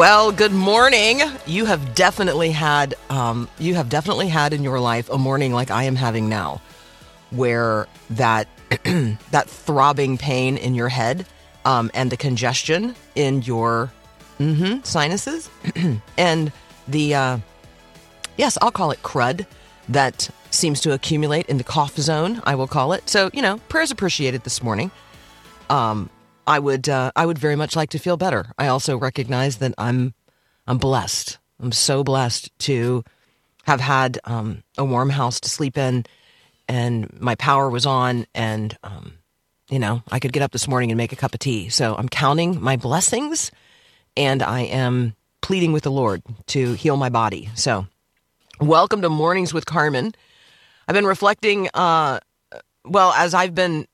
Well, good morning. You have definitely had um, you have definitely had in your life a morning like I am having now, where that that throbbing pain in your head um, and the congestion in your mhm, sinuses and the uh, yes, I'll call it crud that seems to accumulate in the cough zone. I will call it. So you know, prayers appreciated this morning. Um, I would uh, I would very much like to feel better. I also recognize that I'm I'm blessed. I'm so blessed to have had um, a warm house to sleep in, and my power was on, and um, you know I could get up this morning and make a cup of tea. So I'm counting my blessings, and I am pleading with the Lord to heal my body. So welcome to Mornings with Carmen. I've been reflecting. Uh, well, as I've been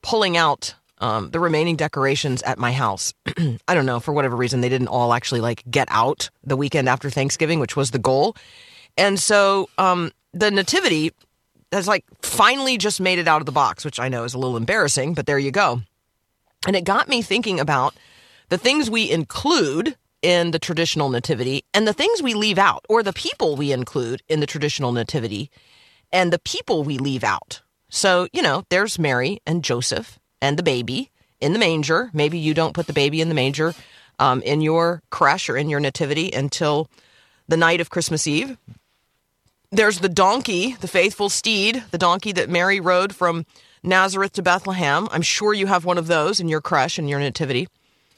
pulling out um, the remaining decorations at my house. I don't know, for whatever reason, they didn't all actually like get out the weekend after Thanksgiving, which was the goal. And so um, the nativity has like finally just made it out of the box, which I know is a little embarrassing, but there you go. And it got me thinking about the things we include in the traditional nativity and the things we leave out, or the people we include in the traditional nativity and the people we leave out. So, you know, there's Mary and Joseph and the baby in the manger. Maybe you don't put the baby in the manger um, in your creche or in your nativity until the night of Christmas Eve. There's the donkey, the faithful steed, the donkey that Mary rode from Nazareth to Bethlehem. I'm sure you have one of those in your creche and your nativity.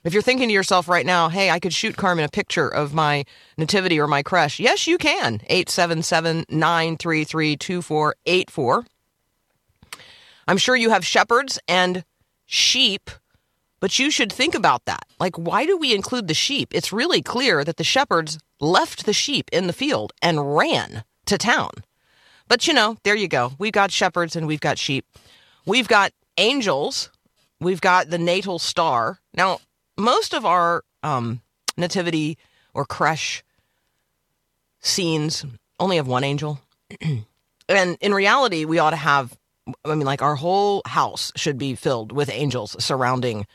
If you're thinking to yourself right now, hey, I could shoot Carmen a picture of my nativity or my creche, yes, you can. 877 933 2484. I'm sure you have shepherds and sheep, but you should think about that. Like, why do we include the sheep? It's really clear that the shepherds left the sheep in the field and ran to town. But you know, there you go. We've got shepherds and we've got sheep. We've got angels. We've got the natal star. Now, most of our um, nativity or creche scenes only have one angel. and in reality, we ought to have I mean, like our whole house should be filled with angels surrounding,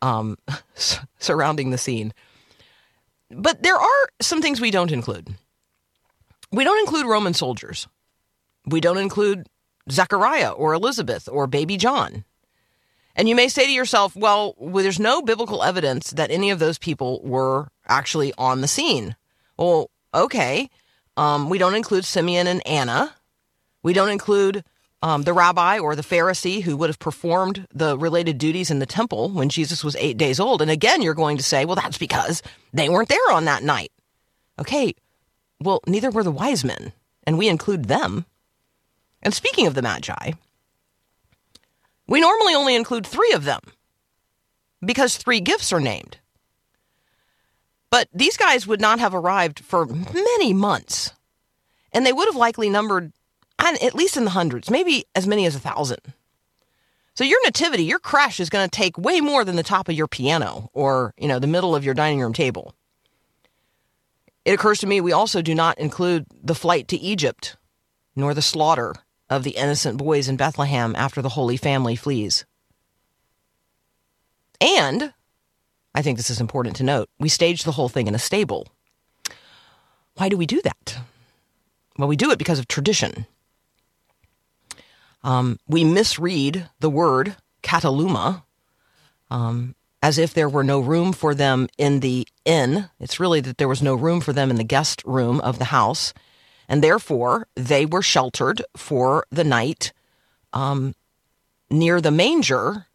um, surrounding the scene. But there are some things we don't include. We don't include Roman soldiers. We don't include Zechariah or Elizabeth or baby John. And you may say to yourself, well, well, there's no biblical evidence that any of those people were actually on the scene. Well, okay. Um, we don't include Simeon and Anna. We don't include um, the rabbi or the Pharisee who would have performed the related duties in the temple when Jesus was eight days old. And again, you're going to say, well, that's because they weren't there on that night. Okay, well, neither were the wise men, and we include them. And speaking of the Magi, we normally only include three of them because three gifts are named. But these guys would not have arrived for many months, and they would have likely numbered at least in the hundreds, maybe as many as a thousand. So your nativity, your creche is going to take way more than the top of your piano or, you know, the middle of your dining room table. It occurs to me we also do not include the flight to Egypt, nor the slaughter of the innocent boys in Bethlehem after the Holy Family flees. And, I think this is important to note, we staged the whole thing in a stable. Why do we do that? Well, we do it because of tradition. Um, we misread the word kataluma um, as if there were no room for them in the inn. It's really that there was no room for them in the guest room of the house, and therefore they were sheltered for the night um, near the manger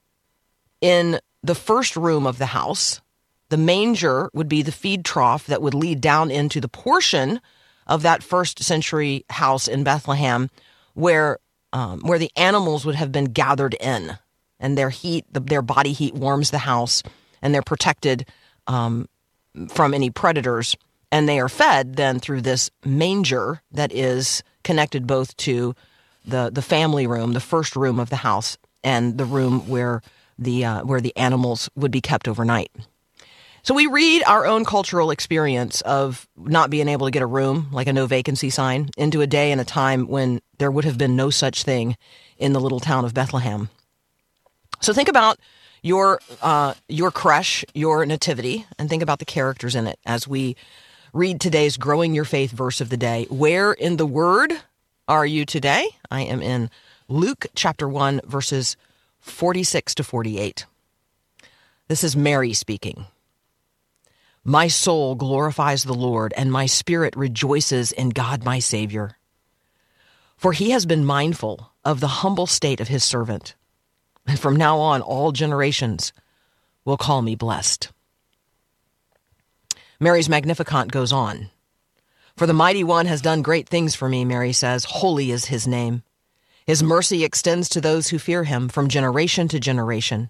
in the first room of the house The manger would be the feed trough that would lead down into the portion of that first century house in Bethlehem where um, where the animals would have been gathered in, and their heat, the, their body heat, warms the house, and they're protected um, from any predators. And they are fed then through this manger that is connected both to the the family room, the first room of the house, and the room where the uh, where the animals would be kept overnight. So we read our own cultural experience of not being able to get a room, like a no vacancy sign, into a day and a time when there would have been no such thing in the little town of Bethlehem. So think about your uh, your creche, your nativity, and think about the characters in it as we read today's "Growing Your Faith" verse of the day. Where in the Word are you today? I am in Luke chapter one, verses forty-six to forty-eight. This is Mary speaking. My soul glorifies the Lord, and my spirit rejoices in God my Savior. For he has been mindful of the humble state of his servant. And from now on, all generations will call me blessed. Mary's Magnificat goes on. For the mighty one has done great things for me, Mary says. Holy is his name. His mercy extends to those who fear him from generation to generation.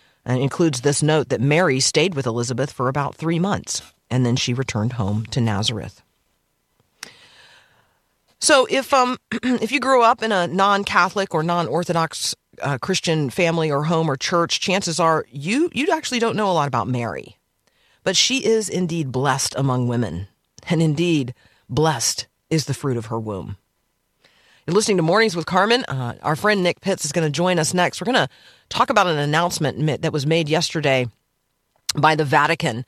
and includes this note that Mary stayed with Elizabeth for about three months, and then she returned home to Nazareth. So, if um, if you grew up in a non-Catholic or non-Orthodox uh, Christian family or home or church, chances are you you actually don't know a lot about Mary, but she is indeed blessed among women, and indeed blessed is the fruit of her womb. You're listening to Mornings with Carmen. Uh, our friend Nick Pitts is going to join us next. We're going to talk about an announcement that was made yesterday by the Vatican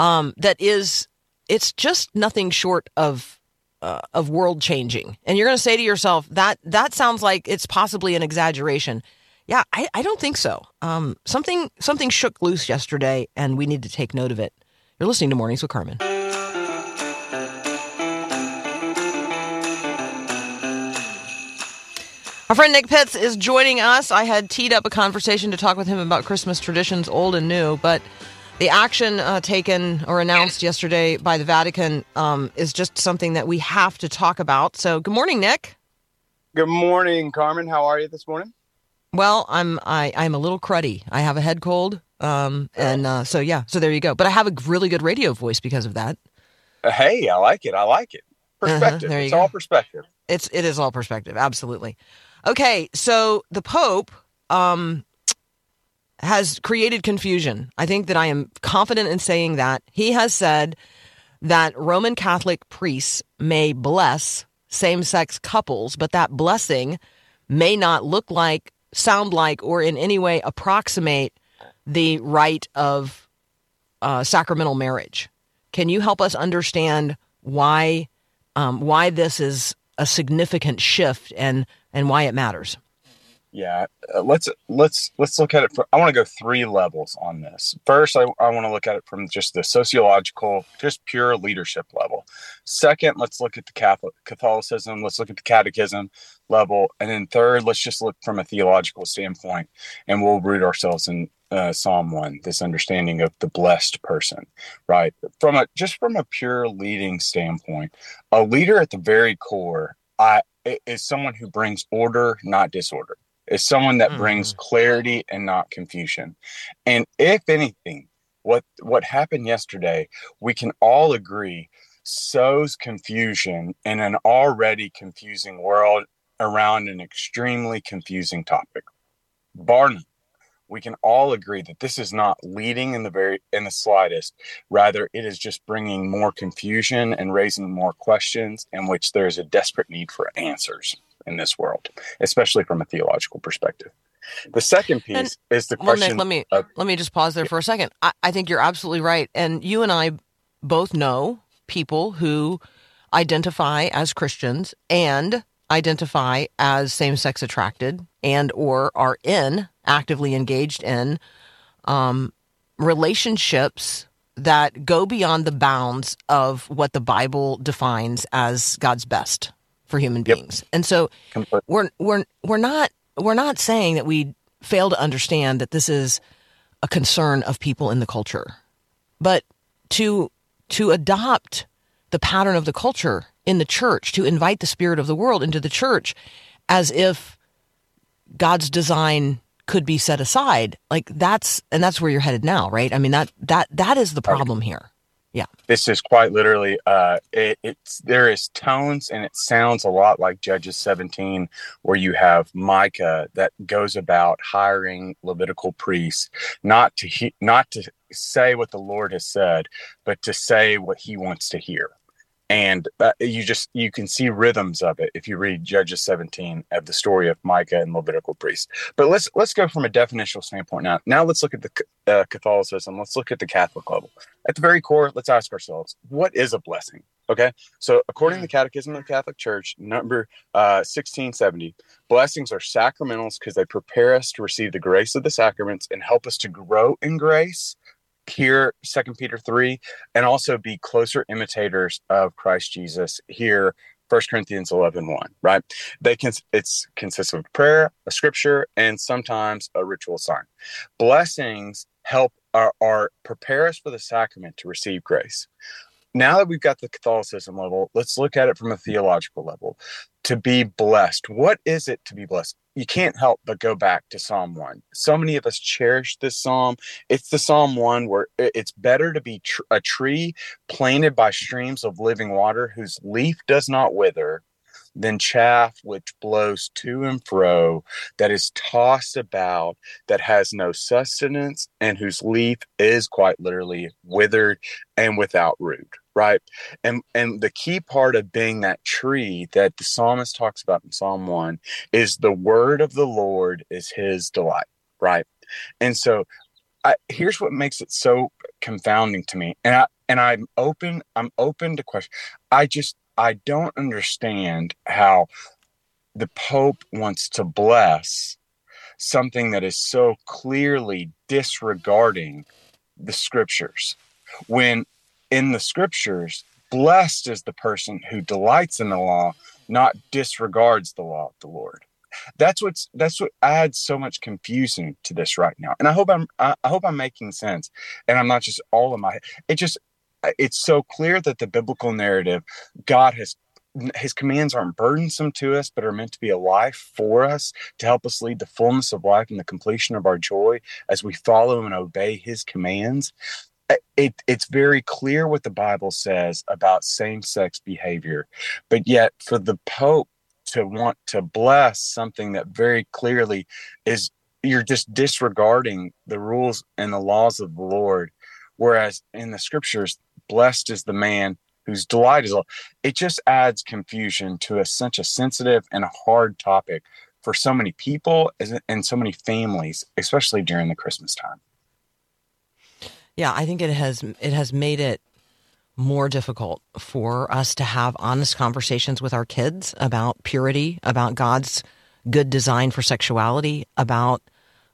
um, that is, it's just nothing short of uh, of world changing. And you're going to say to yourself that that sounds like it's possibly an exaggeration. Yeah, I, I don't think so. Um, something something shook loose yesterday, and we need to take note of it. You're listening to Mornings with Carmen. Our friend Nick Pitts is joining us. I had teed up a conversation to talk with him about Christmas traditions, old and new, but the action uh, taken or announced yesterday by the Vatican um, is just something that we have to talk about. So, good morning, Nick. Good morning, Carmen. How are you this morning? Well, I'm I, I'm a little cruddy. I have a head cold, um, and uh, so yeah. So there you go. But I have a really good radio voice because of that. Uh, hey, I like it. I like it. Perspective. there you it's go. all perspective. It's it is all perspective, absolutely. Okay, so the Pope um, has created confusion. I think that I am confident in saying that he has said that Roman Catholic priests may bless same-sex couples, but that blessing may not look like, sound like, or in any way approximate the rite of uh, sacramental marriage. Can you help us understand why um, why this is a significant shift and and why it matters. Yeah, uh, let's let's let's look at it. For, I want to go three levels on this. First, I, I want to look at it from just the sociological, just pure leadership level. Second, let's look at the Catholic Catholicism. Let's look at the Catechism level, and then third, let's just look from a theological standpoint, and we'll root ourselves in uh, Psalm one. This understanding of the blessed person, right? From a just from a pure leading standpoint, a leader at the very core, I is someone who brings order, not disorder. Is someone that brings clarity and not confusion. And if anything, what what happened yesterday, we can all agree sows confusion in an already confusing world around an extremely confusing topic. Bar none we can all agree that this is not leading in the very in the slightest. Rather it is just bringing more confusion and raising more questions in which there is a desperate need for answers in this world especially from a theological perspective. The second piece And- is the Well, question Nick, let me of- let me just pause there for a second. I, I think you're absolutely right, and you and I both know people who identify as Christians and identify as same-sex attracted and or are in actively engaged in um, relationships that go beyond the bounds of what the Bible defines as God's best for human Yep. beings. And so we're we're we're not we're not saying that we fail to understand that this is a concern of people in the culture. But to to adopt the pattern of the culture in the church, to invite the spirit of the world into the church as if God's design could be set aside, like that's and that's where you're headed now, right? I mean that that that is the problem here. Yeah. this is quite literally uh it, it's there is tones and it sounds a lot like judges 17 where you have micah that goes about hiring levitical priests not to he, not to say what the lord has said but to say what he wants to hear and uh, you just you can see rhythms of it if you read judges 17 of the story of micah and levitical priests but let's let's go from a definitional standpoint now now let's look at the uh, catholicism let's look at the catholic level at the very core, let's ask ourselves, what is a blessing? Okay. So, according to the Catechism of the Catholic Church, number uh, 1670, blessings are sacramentals because they prepare us to receive the grace of the sacraments and help us to grow in grace. Here, Second Peter 3, and also be closer imitators of Christ Jesus. Here, 1 Corinthians 11 1, right? They can, it's consists of prayer, a scripture, and sometimes a ritual sign. Blessings help are, are prepare us for the sacrament to receive grace. Now that we've got the Catholicism level, let's look at it from a theological level. To be blessed, what is it to be blessed? You can't help but go back to Psalm 1. So many of us cherish this psalm. It's the Psalm 1 where it's better to be tr- a tree planted by streams of living water whose leaf does not wither than chaff which blows to and fro, that is tossed about, that has no sustenance, and whose leaf is quite literally withered and without root. Right. And and the key part of being that tree that the psalmist talks about in Psalm 1 is the word of the Lord is his delight. Right. And so I, here's what makes it so confounding to me. And I and I'm open, I'm open to question. I just I don't understand how the Pope wants to bless something that is so clearly disregarding the scriptures. When in the scriptures, blessed is the person who delights in the law, not disregards the law of the Lord. That's what's that's what adds so much confusion to this right now. And I hope I'm I, hope I'm making sense. And I'm not just all in my it just it's so clear that the biblical narrative, God has his commands aren't burdensome to us, but are meant to be a life for us to help us lead the fullness of life and the completion of our joy as we follow and obey his commands. It, it's very clear what the Bible says about same sex behavior, but yet for the Pope to want to bless something that very clearly is you're just disregarding the rules and the laws of the Lord. Whereas in the scriptures, blessed is the man whose delight is all. It just adds confusion to a, such a sensitive and a hard topic for so many people and so many families, especially during the Christmas time. Yeah, I think it has it has made it more difficult for us to have honest conversations with our kids about purity, about God's good design for sexuality, about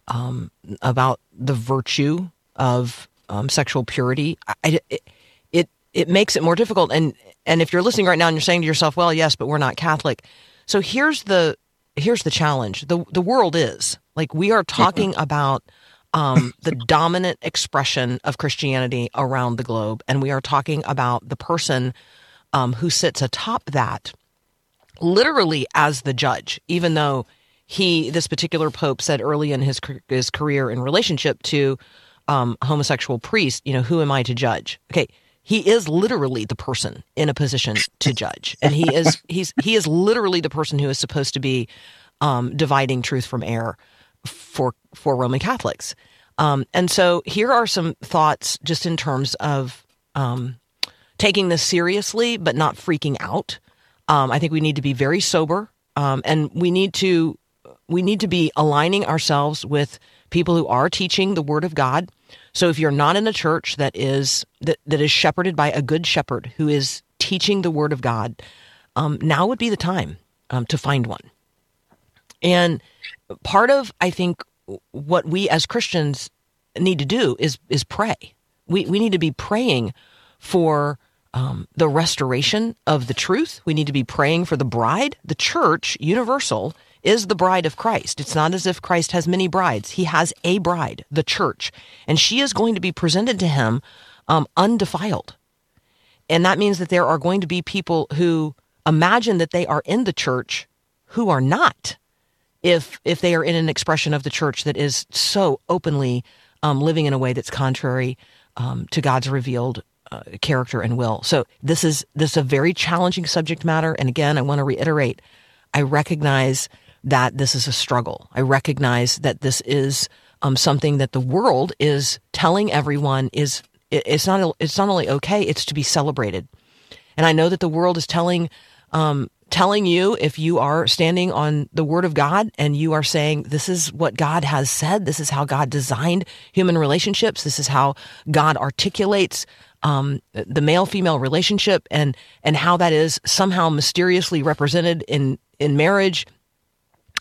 um, about the virtue of um, sexual purity. I, it, it it makes it more difficult. And and if you're listening right now and you're saying to yourself, "Well, yes, but we're not Catholic," so here's the here's the challenge. the The world is like we are talking about um, the dominant expression of Christianity around the globe, and we are talking about the person um, who sits atop that, literally as the judge, even though he, this particular pope, said early in his his career in relationship to um, homosexual priest, you know, who am I to judge? Okay, he is literally the person in a position to judge, and he is he's he is literally the person who is supposed to be um, dividing truth from error for for Roman Catholics. Um, and so here are some thoughts just in terms of um, taking this seriously, but not freaking out. Um, I think we need to be very sober, um, and we need to we need to be aligning ourselves with people who are teaching the Word of God. So if you're not in a church that is that, that is shepherded by a good shepherd who is teaching the word of God, um, now would be the time um, to find one. And part of I think what we as Christians need to do is is pray. We we need to be praying for um, the restoration of the truth. We need to be praying for the bride. The church, universal, is the bride of Christ. It's not as if Christ has many brides. He has a bride, the church, and she is going to be presented to him um, undefiled. And that means that there are going to be people who imagine that they are in the church who are not if if they are in an expression of the church that is so openly um, living in a way that's contrary um, to God's revealed uh, character and will. So this is this is a very challenging subject matter. And again, I want to reiterate, I recognize that this is a struggle. I recognize that this is um, something that the world is telling everyone is it, it's not it's not only okay, it's to be celebrated. And I know that the world is telling um, telling you if you are standing on the word of God and you are saying, this is what God has said. This is how God designed human relationships. This is how God articulates um, the male female relationship and, and how that is somehow mysteriously represented in, in marriage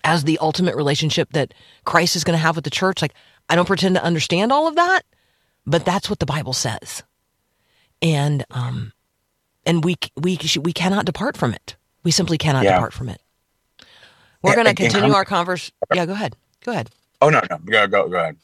as the ultimate relationship that Christ is going to have with the church. Like, I don't pretend to understand all of that, but that's what the Bible says. And, um, and we, we, we cannot depart from it. We simply cannot Yeah. depart from it. We're going to continue our converse. Yeah, go ahead. Go ahead. Oh no, no, go go go ahead.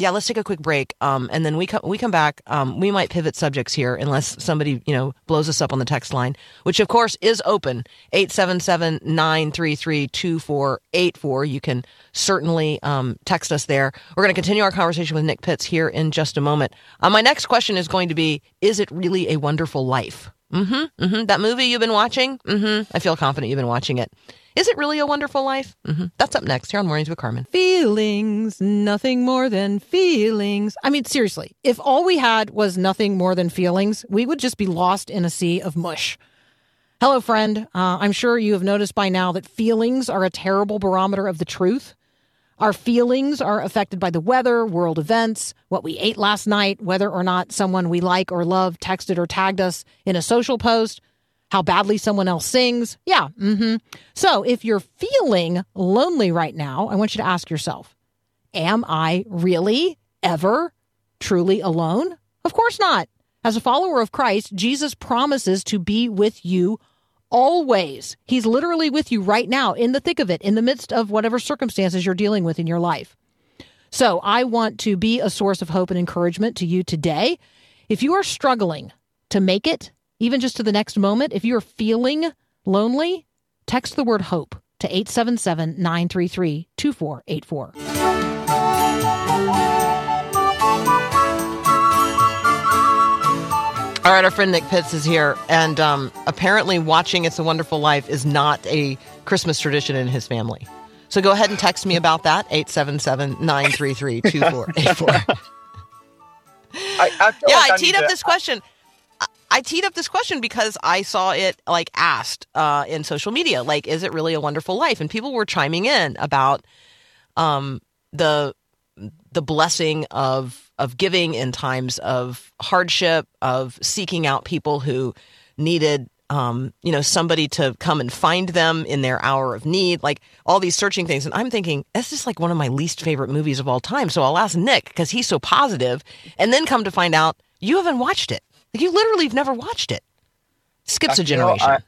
Yeah, let's take a quick break, um, and then we come we come back. Um, we might pivot subjects here, unless somebody you know blows us up on the text line, which of course is open 877-933-2484. You can certainly um, text us there. We're going to continue our conversation with Nick Pitts here in just a moment. Uh, my next question is going to be: Is it really a wonderful life? Mm-hmm. Mm-hmm. That movie you've been watching. Mm-hmm. I feel confident you've been watching it. Is it really a wonderful life? Mm-hmm. That's up next here on Mornings with Carmen. Feelings, nothing more than feelings. I mean, seriously, if all we had was nothing more than feelings, we would just be lost in a sea of mush. Hello, friend. Uh, I'm sure you have noticed by now that feelings are a terrible barometer of the truth. Our feelings are affected by the weather, world events, what we ate last night, whether or not someone we like or love texted or tagged us in a social post, how badly someone else sings. Yeah. hmm So if you're feeling lonely right now, I want you to ask yourself, am I really ever truly alone? Of course not. As a follower of Christ, Jesus promises to be with you always. He's literally with you right now in the thick of it, in the midst of whatever circumstances you're dealing with in your life. So I want to be a source of hope and encouragement to you today. If you are struggling to make it, even just to the next moment, if you're feeling lonely, text the word hope to 877 933 2484. Right, our friend Nick Pitts is here, and um, apparently, watching "It's a Wonderful Life" is not a Christmas tradition in his family. So go ahead and text me about that 877-933-2484. I, I yeah, like I teed up to- this question. I- I teed up this question because I saw it like asked uh, in social media, like, is it really a wonderful life? And people were chiming in about um, the the blessing of of giving in times of hardship, of seeking out people who needed um, you know, somebody to come and find them in their hour of need, like all these searching things. And I'm thinking, that's just like one of my least favorite movies of all time. So I'll ask Nick because he's so positive, and then come to find out you haven't watched it. Like you literally have never watched it. Skips I a generation. I,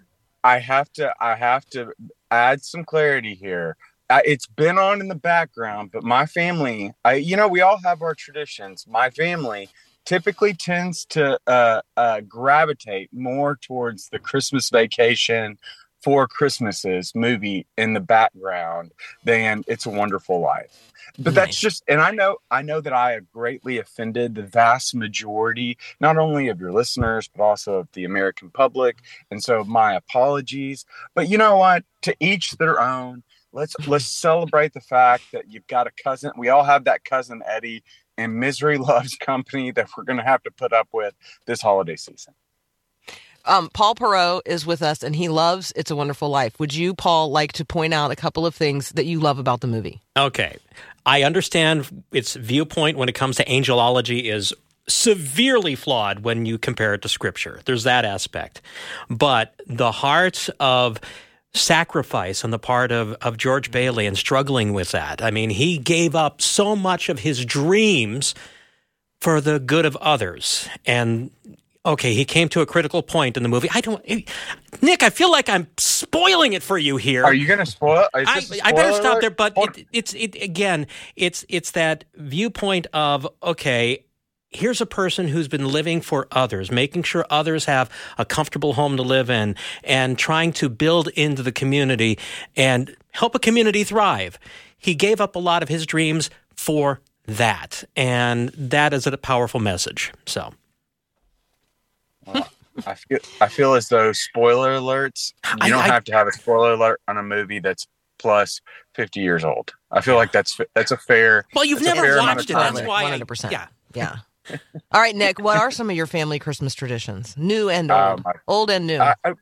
I have to I have to add some clarity here. I, it's been on in the background, but my family, I you know, we all have our traditions. My family typically tends to uh, uh, gravitate more towards the Christmas vacation, Four Christmases movie in the background than It's a Wonderful Life. But Nice. that's just, and I know, I know that I have greatly offended the vast majority, not only of your listeners, but also of the American public. And so my apologies. But you know what? To each their own. Let's let's celebrate the fact that you've got a cousin. We all have that cousin Eddie and misery loves company that we're going to have to put up with this holiday season. Um, Paul Perot is with us, and he loves "It's a Wonderful Life." Would you, Paul, like to point out a couple of things that you love about the movie? Okay. I understand its viewpoint when it comes to angelology is severely flawed when you compare it to scripture. There's that aspect. But the heart of sacrifice on the part of, of George Bailey and struggling with that. I mean, he gave up so much of his dreams for the good of others. And okay, he came to a critical point in the movie. I don't, Nick, I feel like I'm spoiling it for you here. Are you going to spoil? I, I better stop there, but it, it's it again. It's it's that viewpoint of okay. Here's a person who's been living for others, making sure others have a comfortable home to live in, and trying to build into the community and help a community thrive. He gave up a lot of his dreams for that, and that is a powerful message. So, I feel I feel as though spoiler alerts. You I- don't I- have to have a spoiler alert on a movie that's plus fifty years old. I feel like that's that's a fair. well, you've never fair watched it. That's why. 100%. Yeah. Yeah. All right, Nick. What are some of your family Christmas traditions, new and old, Um, I- old and new? I, I,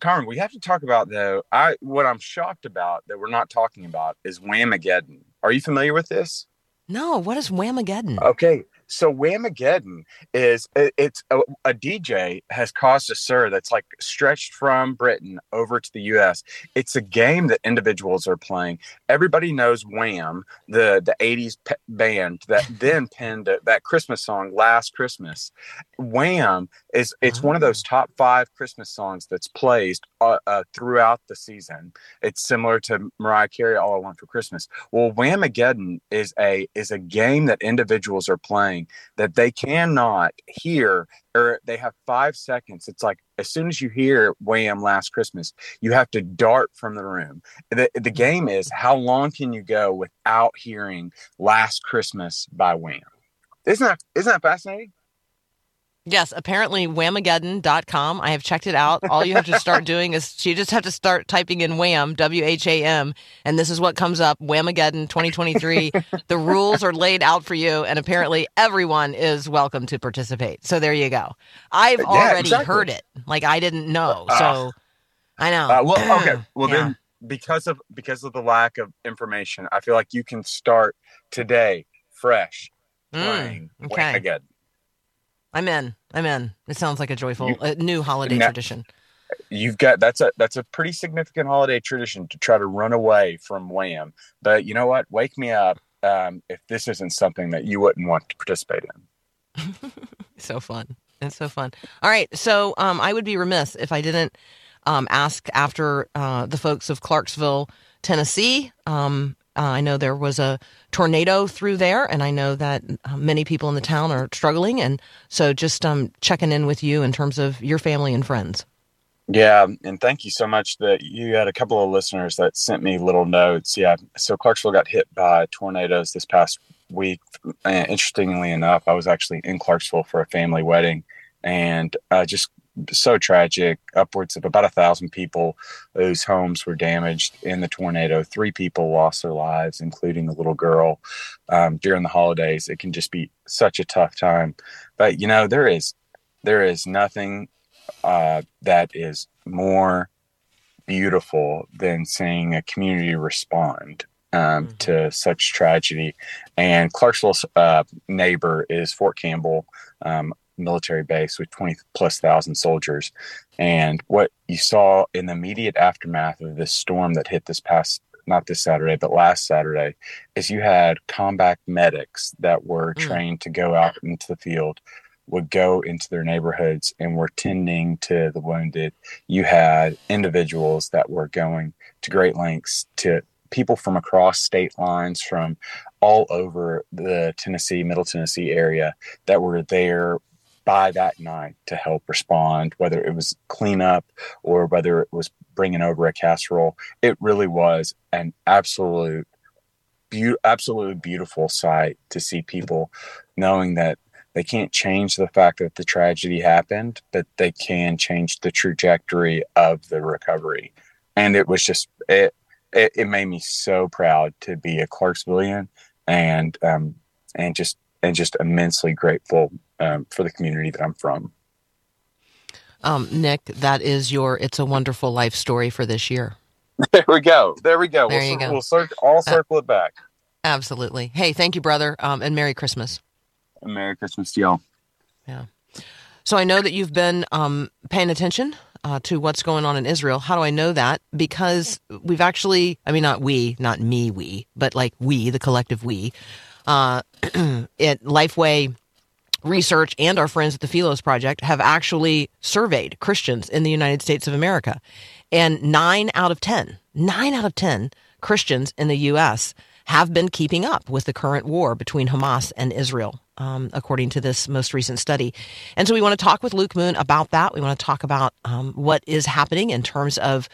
Carmen, we have to talk about though. I what I'm shocked about that we're not talking about is Whamageddon. Are you familiar with this? no, what is Whamageddon? Okay, so Whamageddon is it, it's a, a DJ has caused a stir that's like stretched from Britain over to the U.S. It's a game that individuals are playing. Everybody knows Wham, the the '80s pe- band that then penned a- that Christmas song "Last Christmas." Wham is it's one of those top five Christmas songs that's played uh, uh, throughout the season. It's similar to Mariah Carey "All I Want for Christmas." Well, Whamageddon is a is a game that individuals are playing that they cannot hear or they have five seconds. It's like as soon as you hear Wham last Christmas, you have to dart from the room. The, the game is how long can you go without hearing Last Christmas by Wham? Isn't that isn't that fascinating? Yes, apparently whamageddon.com. I have checked it out. All you have to start doing is you just have to start typing in wham, W H A M, and this is what comes up Whamageddon 2023. the rules are laid out for you, and apparently everyone is welcome to participate. So there you go. I've Yeah, already exactly. heard it. Like I didn't know. Ah. So I know. Uh, well, okay. Well, Yeah. then because of because of the lack of information, I feel like you can start today fresh Mm, playing okay. Whamageddon. I'm in. I'm in. It sounds like a joyful, You- uh, new holiday Now- tradition. you've got that's a that's a pretty significant holiday tradition to try to run away from wham but you know what wake me up um, if this isn't something that you wouldn't want to participate in so fun. It's so fun. All right. So um, I would be remiss if I didn't um, ask after uh, the folks of Clarksville, Tennessee. Um, uh, I know there was a tornado through there, and I know that uh, many people in the town are struggling. And so just um, checking in with you in terms of your family and friends. yeah and thank you so much that you had a couple of listeners that sent me little notes yeah so clarksville got hit by tornadoes this past week and interestingly enough i was actually in clarksville for a family wedding and uh, just so tragic upwards of about a thousand people whose homes were damaged in the tornado. Three people lost their lives including the little girl um, during the holidays. It can just be such a tough time. But you know there is there is nothing uh, that is more beautiful than seeing a community respond um, to such tragedy. And Clarksville's uh, neighbor is Fort Campbell um, military base with 20 plus thousand soldiers. And what you saw in the immediate aftermath of this storm that hit this past not this Saturday, but last Saturday, is you had combat medics that were Mm. trained to go out into the field, would go into their neighborhoods and were tending to the wounded. You had individuals that were going to great lengths to people from across state lines from all over the Tennessee, Middle Tennessee area that were there by that night to help respond, whether it was cleanup or whether it was bringing over a casserole. It really was an absolute, be- absolutely beautiful sight to see people knowing that they can't change the fact that the tragedy happened, but they can change the trajectory of the recovery. And it was just it. It, it made me so proud to be a Clarksvillian, and um, and just and just immensely grateful um, for the community that I'm from. Um, Nick, that is your It's a Wonderful Life story for this year. There we go. There we go. There we'll you go. we'll cir- all circle it back. Absolutely. Hey, thank you, brother, um, and Merry Christmas. Merry Christmas to y'all. Yeah. So I know that you've been um, paying attention uh, to what's going on in Israel. How do I know that? Because we've actually, I mean, not we, not me, we, but like we, the collective we, uh, at Lifeway Research and our friends at the Philos Project have actually surveyed Christians in the United States of America. And nine out of 10, nine out of 10 Christians in the U.S. have been keeping up with the current war between Hamas and Israel um, according to this most recent study. And so we want to talk with Luke Moon about that. We want to talk about um, what is happening in terms of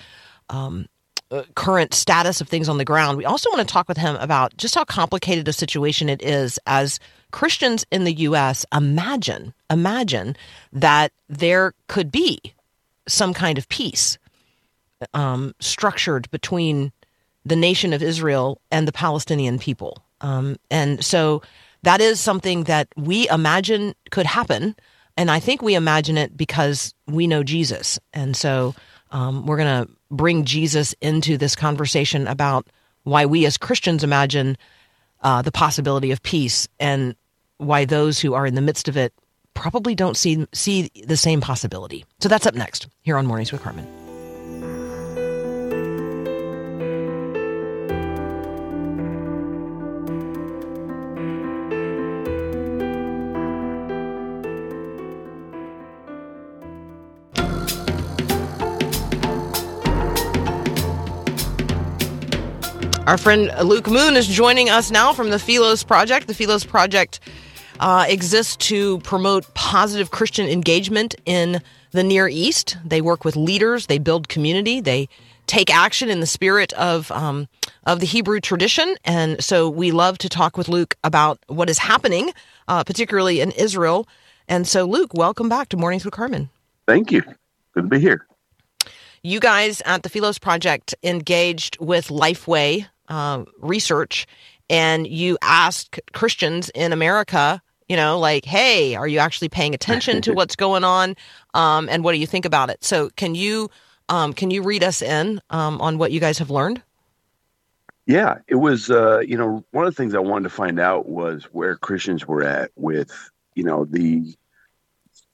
um, uh, current status of things on the ground. We also want to talk with him about just how complicated a situation it is as Christians in the U.S. imagine imagine that there could be some kind of peace um, structured between the nation of Israel and the Palestinian people. Um, and so that is something that we imagine could happen. And I think we imagine it because we know Jesus. And so um, we're going to bring Jesus into this conversation about why we as Christians imagine uh, the possibility of peace and why those who are in the midst of it probably don't see see the same possibility. So that's up next here on Mornings with Carmen. Our friend Luke Moon is joining us now from the Philos Project. The Philos Project uh, exists to promote positive Christian engagement in the Near East. They work with leaders, they build community, they take action in the spirit of um, of the Hebrew tradition. And so we love to talk with Luke about what is happening, uh, particularly in Israel. And so, Luke, welcome back to Mornings with Carmen. Thank you. Good to be here. You guys at the Philos Project engaged with Lifeway uh, research and you ask Christians in America, you know, like, hey, are you actually paying attention to what's going on? Um, and what do you think about it? So can you um, can you read us in um, on what you guys have learned? Yeah, it was, uh, you know, one of the things I wanted to find out was where Christians were at with, you know, the,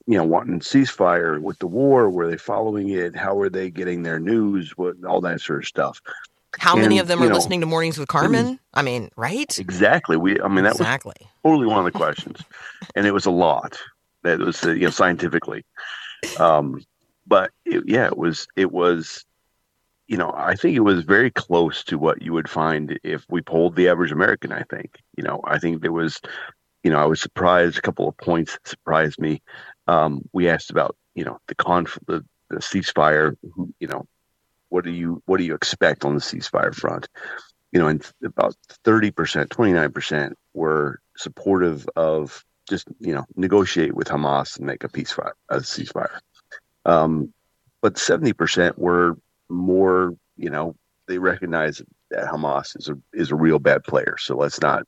you know, wanting ceasefire with the war. Were they following it? How were they getting their news? What all that sort of stuff. How many of them are know, listening to Mornings with Carmen? I mean, right? Exactly. We, I mean, that was exactly. totally one of the questions, and it was a lot. That was, uh, you know, scientifically. Um, but it, yeah, it was, it was, you know, I think it was very close to what you would find if we polled the average American. I think, you know, I think there was, you know, I was surprised. A couple of points surprised me. Um, we asked about, you know, the conflict, the, the ceasefire. who- You know, what do you what do you expect on the ceasefire front? You know, and about thirty percent, twenty nine percent were supportive of just you know negotiate with Hamas and make a peace fire, a ceasefire. Um, but seventy percent were more, you know, they recognize that Hamas is a is a real bad player. So let's not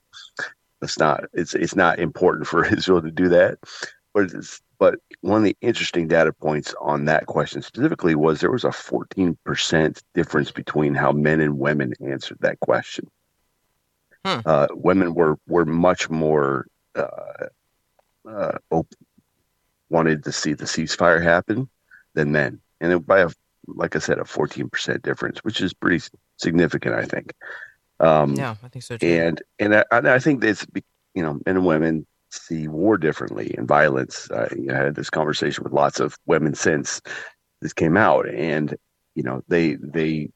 let's not it's it's not important for Israel to do that. But it's but one of the interesting data points on that question specifically was there was a 14% difference between how men and women answered that question. Hmm. Uh, women were were much more uh, uh, op- wanted to see the ceasefire happen than men, and it, by a like I said, a 14% difference, which is pretty significant, I think. Um, Yeah, I think so too. and and I, and I think it's you know men and women see war differently and violence. I, you know, I had this conversation with lots of women since this came out, and you know they they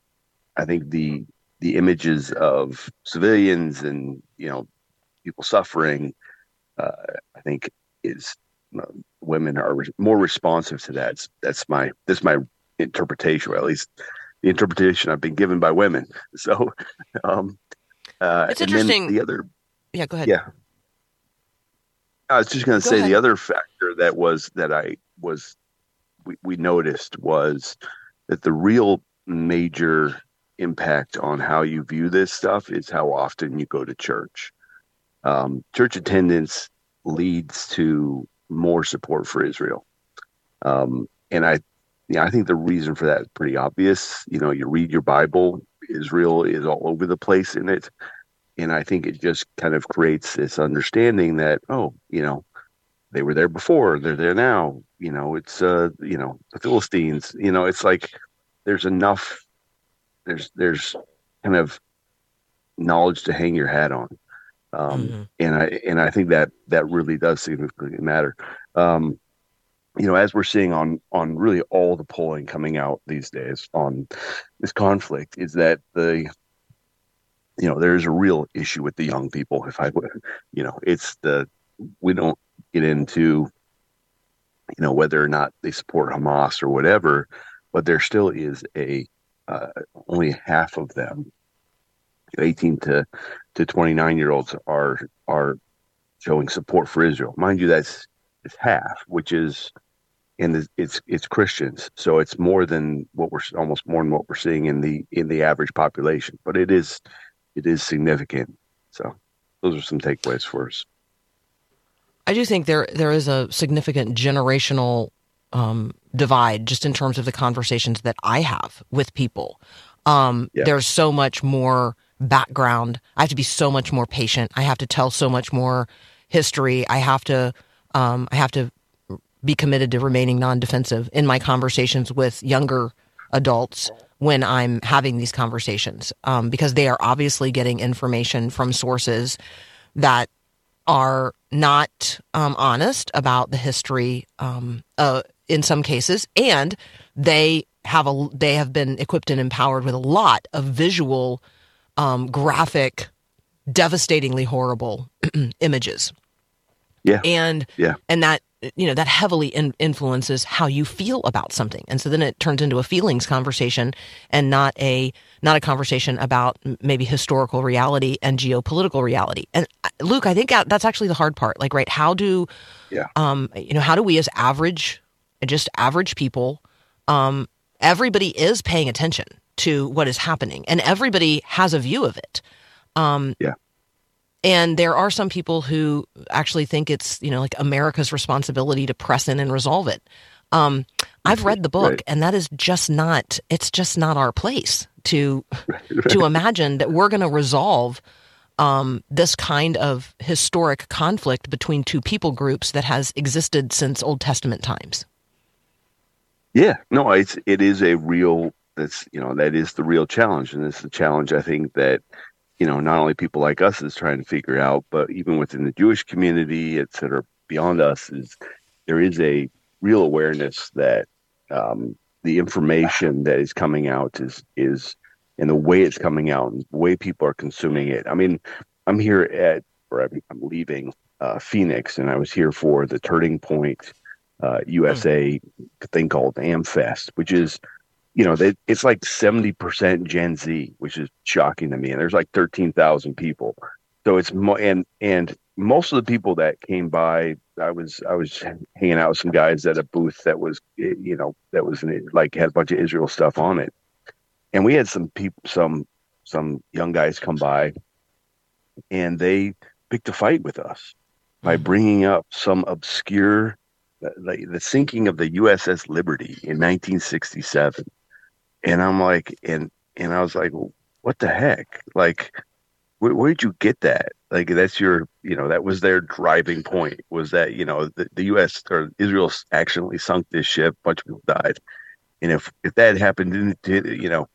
I think the the images of civilians and you know people suffering, uh, I think is you know, women are re- more responsive to that. That's, my that's my interpretation, or at least the interpretation I've been given by women. So. Um, uh, It's interesting. The other yeah, go ahead. yeah. I was just going to Go say ahead. the other factor that was that I was we, we noticed was that the real major impact on how you view this stuff is how often you go to church. Um, church attendance leads to more support for Israel, um, and I, yeah, I think the reason for that is pretty obvious. You know, you read your Bible, Israel is all over the place in it. And I think it just kind of creates this understanding that oh, you know, they were there before, they're there now. You know, it's uh, you know, the Philistines. You know, it's like there's enough. There's there's kind of knowledge to hang your hat on, um, Mhm. and I and I think that that really does significantly matter. Um, you know, as we're seeing on on really all the polling coming out these days on this conflict, is that the you know there is a real issue with the young people. If I would, you know, it's the we don't get into you know whether or not they support Hamas or whatever, but there still is a uh, only half of them, eighteen to to twenty nine year olds are are showing support for Israel. Mind you, that's it's half, which is and it's it's Christians, so it's more than what we're almost more than what we're seeing in the in the average population. But it is it is significant. So those are some takeaways for us. I do think there there is a significant generational um, divide just in terms of the conversations that I have with people. Um, Yeah. There's so much more background. I have to be so much more patient. I have to tell so much more history. I have to um, I have to be committed to remaining non-defensive in my conversations with younger adults when I'm having these conversations um, because they are obviously getting information from sources that are not um, honest about the history um, uh, in some cases, and they have a they have been equipped and empowered with a lot of visual, um, graphic, devastatingly horrible images. Yeah. and Yeah. and that you know that heavily in, influences how you feel about something, and so then it turns into a feelings conversation and not a not a conversation about maybe historical reality and geopolitical reality. And uh, Luke, I think that's actually the hard part. Like, right? How do Yeah. um, you know, how do we as average, just average people, um, everybody is paying attention to what is happening and everybody has a view of it. Um, Yeah. And there are some people who actually think it's, you know, like America's responsibility to press in and resolve it. Um, I've read the book Right. and that is just not, it's just not our place to, to imagine that we're going to resolve um, this kind of historic conflict between two people groups that has existed since Old Testament times. Yeah, no, it's it is a real that's you know that is the real challenge, and it's the challenge I think that you know not only people like us is trying to figure out, but even within the Jewish community, et cetera, beyond us is there is a real awareness that um, the information that is coming out is is and the way it's coming out and the way people are consuming it. I mean, I'm here at or I'm, I'm leaving uh, Phoenix, and I was here for the Turning Point uh, USA thing called AmFest, which is, you know, they, it's like 70% Gen Z, which is shocking to me. And there's like 13,000 people. So it's mo- and and most of the people that came by, I was I was hanging out with some guys at a booth that was, eh, you know, that was like had a bunch of Israel stuff on it, and we had some people, some some young guys come by, and they picked a fight with us by bringing up some obscure the, the sinking of the USS Liberty in 1967. And I'm like, and and I was like, what the heck? Like, where, where did you get that? Like, that's your, you know, that was their driving point. Was that you know the, the U.S. or Israel accidentally sunk this ship, a bunch of people died, and if if that happened, you know,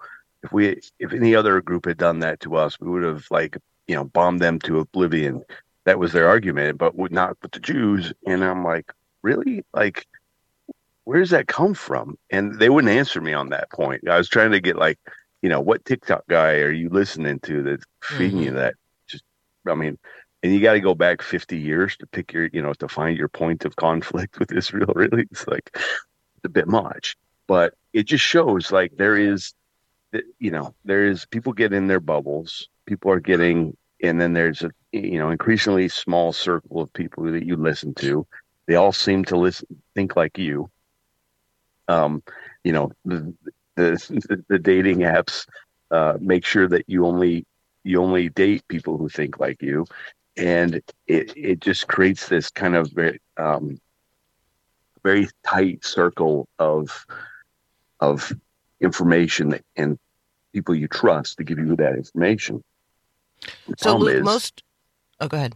if we if any other group had done that to us, we would have like you know bombed them to oblivion. That was their argument, but would not with the Jews. And I'm like, really? Like, where does that come from? And they wouldn't answer me on that point. I was trying to get like, you know, what TikTok guy are you listening to that's feeding you mm-hmm. that? Just, I mean, and you got to go back 50 years to pick your, you know, to find your point of conflict with Israel. Really, it's like it's a bit much, but it just shows like there is, you know, there is people get in their bubbles. People are getting, and then there's a, you know, increasingly small circle of people that you listen to they all seem to listen think like you um you know the the, the dating apps uh make sure that you only you only date people who think like you and it it just creates this kind of very um very tight circle of of information and people you trust to give you that information The So Luke, is- most. Oh, go ahead.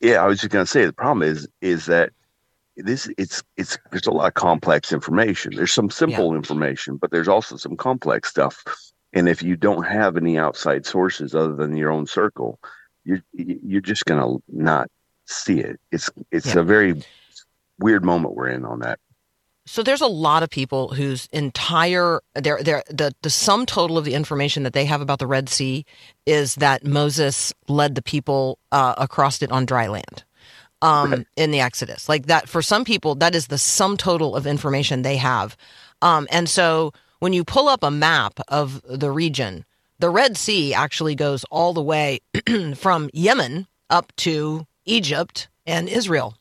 Yeah, I was just gonna say the problem is is that this it's it's there's a lot of complex information. There's some simple information, but there's also some complex stuff. And if you don't have any outside sources other than your own circle, you're you're just gonna not see it. It's it's Yeah. a very weird moment we're in on that. So there's a lot of people whose entire their their the the sum total of the information that they have about the Red Sea is that Moses led the people uh, across it on dry land um, in the Exodus. Like that for some people, that is the sum total of information they have. Um, and so when you pull up a map of the region, the Red Sea actually goes all the way from Yemen up to Egypt and Israel.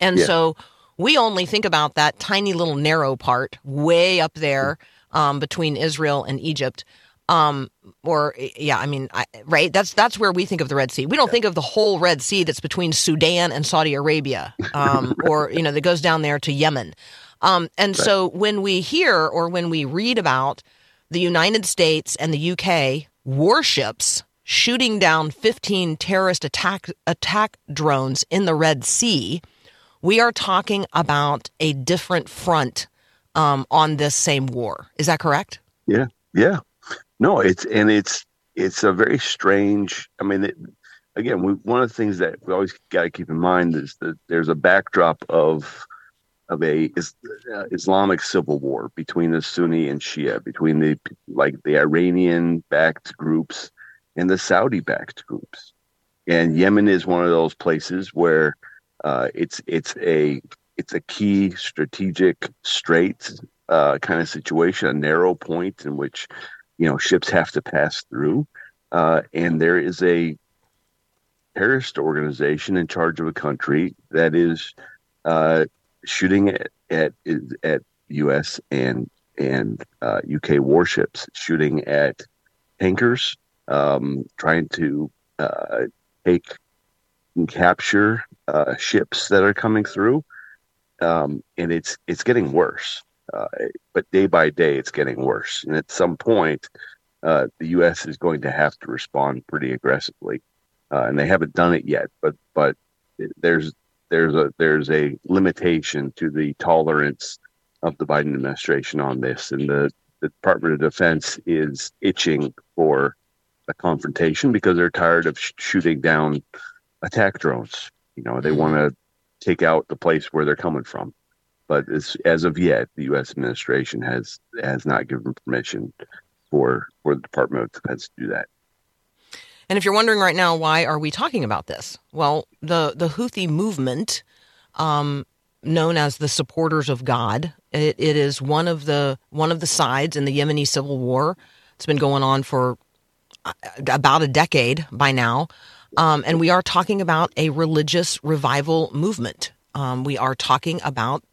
And Yeah. so we only think about that tiny little narrow part way up there um, between Israel and Egypt. Um, or yeah, I mean, I, right? That's that's where we think of the Red Sea. We don't think of the whole Red Sea that's between Sudan and Saudi Arabia, um, or you know, that goes down there to Yemen. Um, and so when we hear or when we read about the United States and the UK warships shooting down 15 terrorist attack attack drones in the Red Sea, we are talking about a different front um, on this same war. Is that correct? Yeah, yeah. No, it's and it's it's a very strange. I mean, it, again, we, one of the things that we always got to keep in mind is that there's a backdrop of of a is, uh, Islamic civil war between the Sunni and Shia, between the like the Iranian backed groups and the Saudi backed groups, and Yemen is one of those places where uh, it's it's a it's a key strategic strait uh, kind of situation, a narrow point in which you know ships have to pass through, uh, and there is a terrorist organization in charge of a country that is uh, shooting at at at U.S. and and uh, UK warships, shooting at tankers, um, trying to uh, take and capture uh, ships that are coming through, um, and it's it's getting worse. Uh, but day by day, it's getting worse. And at some point, uh, the U.S. is going to have to respond pretty aggressively, uh, and they haven't done it yet. But but there's there's a there's a limitation to the tolerance of the Biden administration on this, and the, the Department of Defense is itching for a confrontation because they're tired of sh- shooting down attack drones. You know, they want to take out the place where they're coming from. But as, of yet, the U.S. administration has has not given permission for for the Department of Defense to do that. And if you're wondering right now, why are we talking about this? Well, the the Houthi movement, um, known as the Supporters of God, it, it is one of the one of the sides in the Yemeni civil war. It's been going on for uh, about a decade by now, um, and we are talking about a religious revival movement. Um, we are talking about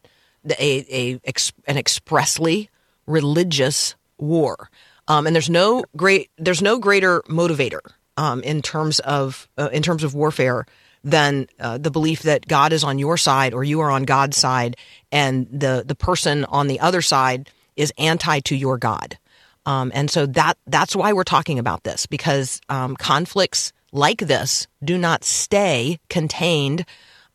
a, a an expressly religious war, um, and there's no great there's no greater motivator um, in terms of uh, in terms of warfare than uh, the belief that God is on your side or you are on God's side, and the the person on the other side is anti to your God. Um, and so that that's why we're talking about this because um, conflicts like this do not stay contained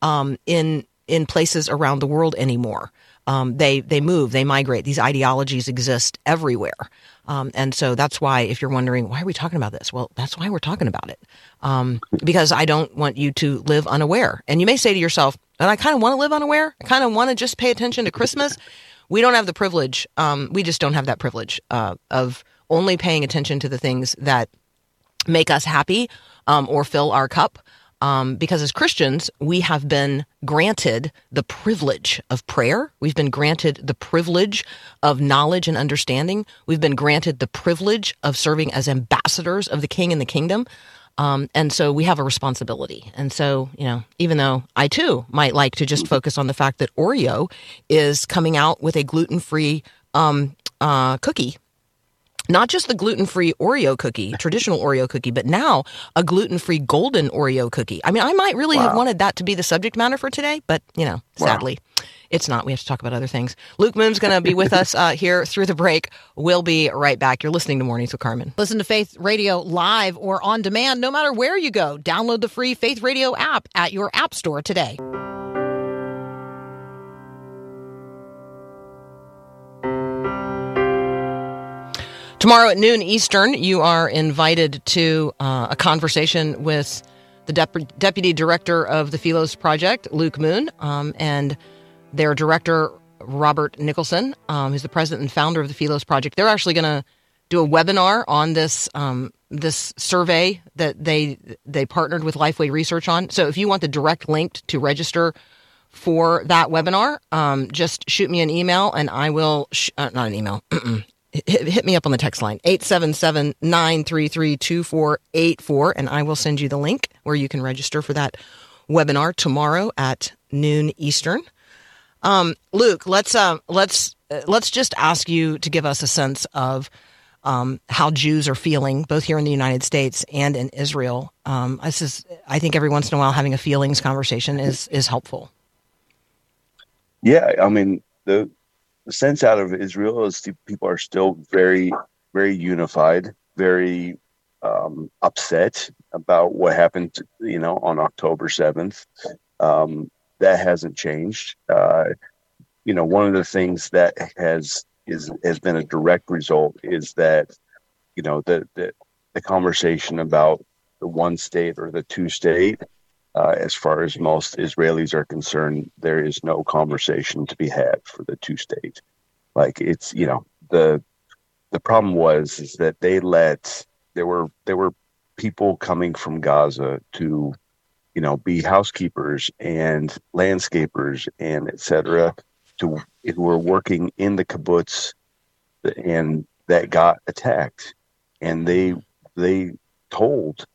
um, in in places around the world anymore. Um, they they move, they migrate. These ideologies exist everywhere, um, and so that's why. If you're wondering why are we talking about this, well, that's why we're talking about it. Um, because I don't want you to live unaware. And you may say to yourself, "And I kind of want to live unaware. I kind of want to just pay attention to Christmas." we don't have the privilege. Um, we just don't have that privilege uh, of only paying attention to the things that make us happy um, or fill our cup. Um, because as Christians, we have been granted the privilege of prayer. We've been granted the privilege of knowledge and understanding. We've been granted the privilege of serving as ambassadors of the King and the kingdom. Um, and so we have a responsibility. And so, you know, even though I too might like to just focus on the fact that Oreo is coming out with a gluten free um, uh, cookie not just the gluten free Oreo cookie, traditional Oreo cookie, but now a gluten free golden Oreo cookie. I mean, I might really have wanted that to be the subject matter for today, but you know, Wow. sadly, it's not. We have to talk about other things. Luke Moon's going to be with us uh, here through the break. We'll be right back. You're listening to Mornings with Carmen. Listen to Faith Radio live or on demand no matter where you go. Download the free Faith Radio app at your app store today. Tomorrow at noon Eastern, you are invited to uh, a conversation with the Dep- Deputy Director of the Philos Project, Luke Moon, um, and their Director, Robert Nicholson, um, who's the President and founder of the Philos Project. They're actually going to do a webinar on this um, this survey that they they partnered with Lifeway Research on. So if you want the direct link to register for that webinar, um, just shoot me an email and I will, sh- uh, not an email, hit, me up on the text line 877 933 2484 and I will send you the link where you can register for that webinar tomorrow at noon Eastern. Um, Luke, let's uh, let's uh, let's just ask you to give us a sense of um, how Jews are feeling, both here in the United States and in Israel. Um, this is, I think, every once in a while having a feelings conversation is is helpful. Yeah, I mean the sense out of Israel is people are still very very unified, very um, upset about what happened, you know, on October seventh. Um, that hasn't changed. Uh, you know, one of the things that has is has been a direct result is that you know the the, the conversation about the one state or the two state uh, as far as most Israelis are concerned, there is no conversation to be had for the two state. Like it's you know the the problem was is that they let there were there were people coming from Gaza to you know be housekeepers and landscapers and etc. to who were working in the kibbutz and that got attacked and they they told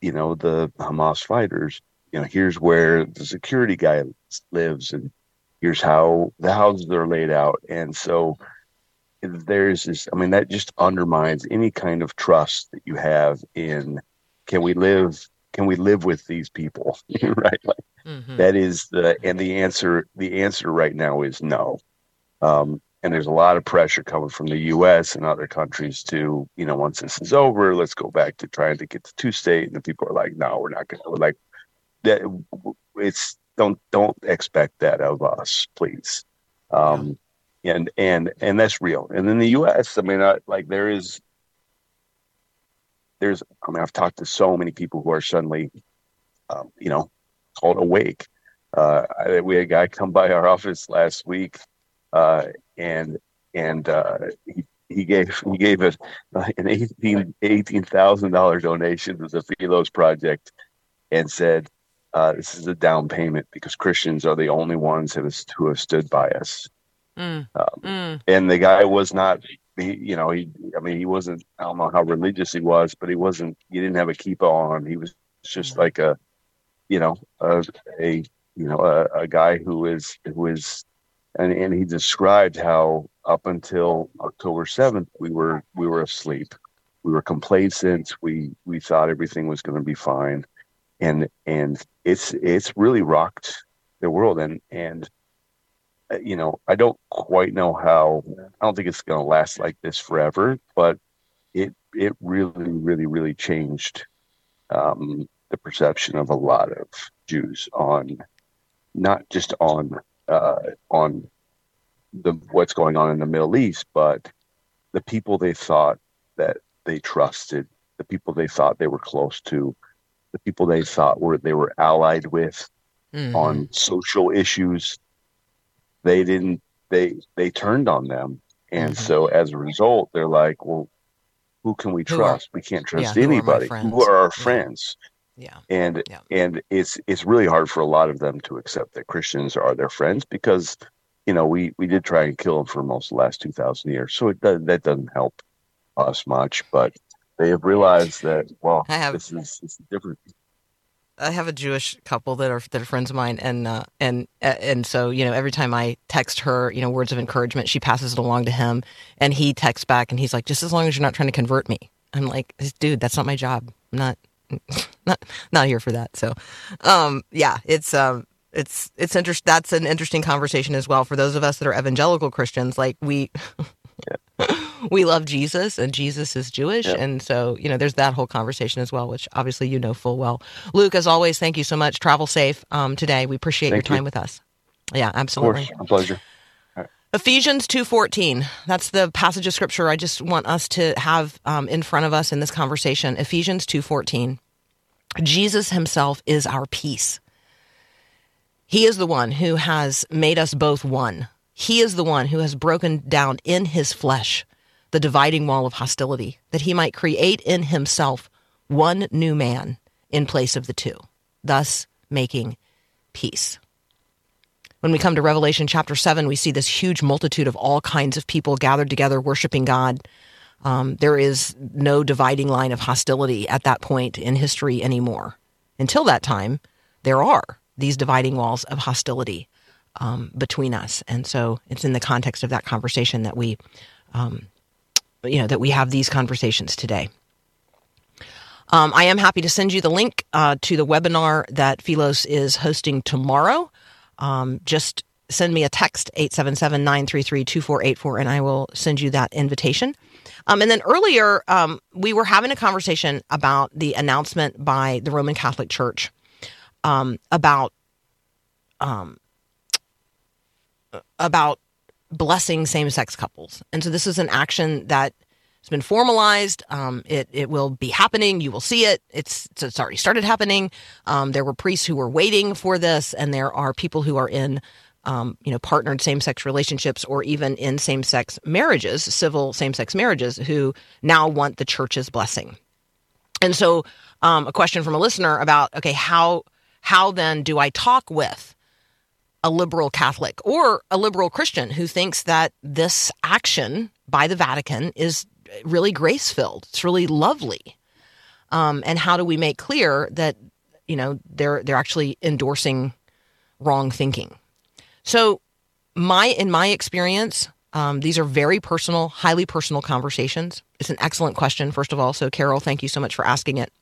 you know the Hamas fighters you know here's where the security guy lives and here's how the houses are laid out. And so there's this i mean that just undermines any kind of trust that you have in can we live can we live with these people? Right? Like that is the and the answer the answer right now is no. Um, and there's a lot of pressure coming from the us and other countries to you know once this is over let's go back to trying to get to two state and the people are like no we're not gonna like that it's don't don't expect that of us please. Um and and and that's real. And in the us i mean I, like there is there's i mean i've talked to so many people who are suddenly um, you know called awake. Uh I, we had a guy come by our office last week uh and and uh he he gave he gave us an eighteen eighteen thousand dollar donation to the Philos project and said uh, this is a down payment because Christians are the only ones who have, who have stood by us. Mm, Um, mm, and the guy was not, he, you know, he, I mean, he wasn't, I don't know how religious he was, but he wasn't, he didn't have a kippah on. He was just like a, you know, a, a you know, a, a guy who is, who is, and, and he described how up until October 7th, we were, we were asleep. We were complacent. We, we thought everything was going to be fine. And, and it's, it's really rocked the world. And, and, uh, you know, I don't quite know how. I don't think it's going to last like this forever, but it it really, really, really changed um, the perception of a lot of Jews on not just on uh, on the what's going on in the Middle East, but the people they thought that they trusted, the people they thought they were close to, the people they thought were they were allied with mhm. on social issues they didn't they they turned on them and Mhm. so as a result they're like well who can we Who are- trust we can't trust yeah, who are anybody who are our Yeah. friends Yeah. and Yeah. and it's it's really hard for a lot of them to accept that christians are their friends because you know we we did try and kill them for most of the last 2000 years so it does, that doesn't help us much but they have realized that well I have- this is this is different I have a Jewish couple that are that are friends of mine, and uh, and and so you know every time I text her, you know, words of encouragement, she passes it along to him, and he texts back, and he's like, just as long as you're not trying to convert me. I'm like, dude, that's not my job. I'm not not not here for that. So, um, yeah, it's um. It's it's interest. That's an interesting conversation as well for those of us that are evangelical Christians. Like we, we love Jesus and Jesus is Jewish. And so, you know, there's that whole conversation as well, which obviously you know full well. Luke, as always, thank you so much. Travel safe um, today. We appreciate Thank your you. time with us. Yeah, Of absolutely. course, a pleasure. Ephesians 2:14. That's the passage of scripture I just want us to have um, in front of us in this conversation. Ephesians 2:14. Jesus himself is our peace. He is the one who has made us both one. He is the one who has broken down in his flesh the dividing wall of hostility, that he might create in himself one new man in place of the two, thus making peace. When we come to Revelation chapter 7, we see this huge multitude of all kinds of people gathered together worshiping God. Um, there is no dividing line of hostility at that point in history anymore. Until that time, there are these dividing walls of hostility um, between us. And so it's in the context of that conversation that we, um, you know, that we have these conversations today. Um, I am happy to send you the link uh, to the webinar that Philos is hosting tomorrow. Um, just send me a text, 877-933-2484, and I will send you that invitation. Um, and then earlier, um, we were having a conversation about the announcement by the Roman Catholic Church um, about um, about blessing same-sex couples. And so this is an action that has been formalized. Um, it it will be happening. You will see it. It's it's already started happening. Um, there were priests who were waiting for this, and there are people who are in. Um, you know, partnered same-sex relationships, or even in same-sex marriages, civil same-sex marriages, who now want the church's blessing. And so, um, a question from a listener about, okay, how how then do I talk with a liberal Catholic or a liberal Christian who thinks that this action by the Vatican is really grace filled. It's really lovely. Um, and how do we make clear that you know they're they're actually endorsing wrong thinking? So, my in my experience, um, these are very personal, highly personal conversations. It's an excellent question, first of all. So, Carol, thank you so much for asking it.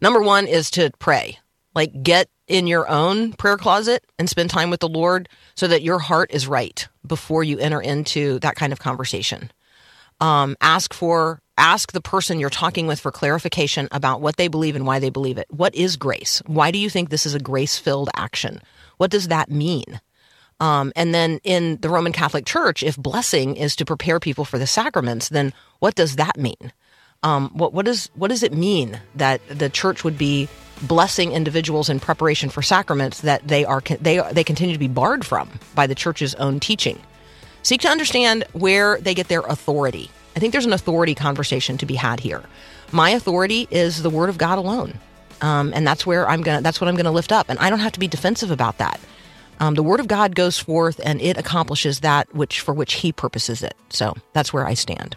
Number one is to pray. Like, get in your own prayer closet and spend time with the Lord so that your heart is right before you enter into that kind of conversation. Um, ask for ask the person you're talking with for clarification about what they believe and why they believe it. What is grace? Why do you think this is a grace filled action? What does that mean? Um, and then in the Roman Catholic Church, if blessing is to prepare people for the sacraments, then what does that mean? Um, what what does what does it mean that the church would be blessing individuals in preparation for sacraments that they are they they continue to be barred from by the church's own teaching? Seek to understand where they get their authority. I think there's an authority conversation to be had here. My authority is the Word of God alone, um, and that's where I'm gonna. That's what I'm gonna lift up, and I don't have to be defensive about that. Um, the Word of God goes forth, and it accomplishes that which for which He purposes it. So that's where I stand.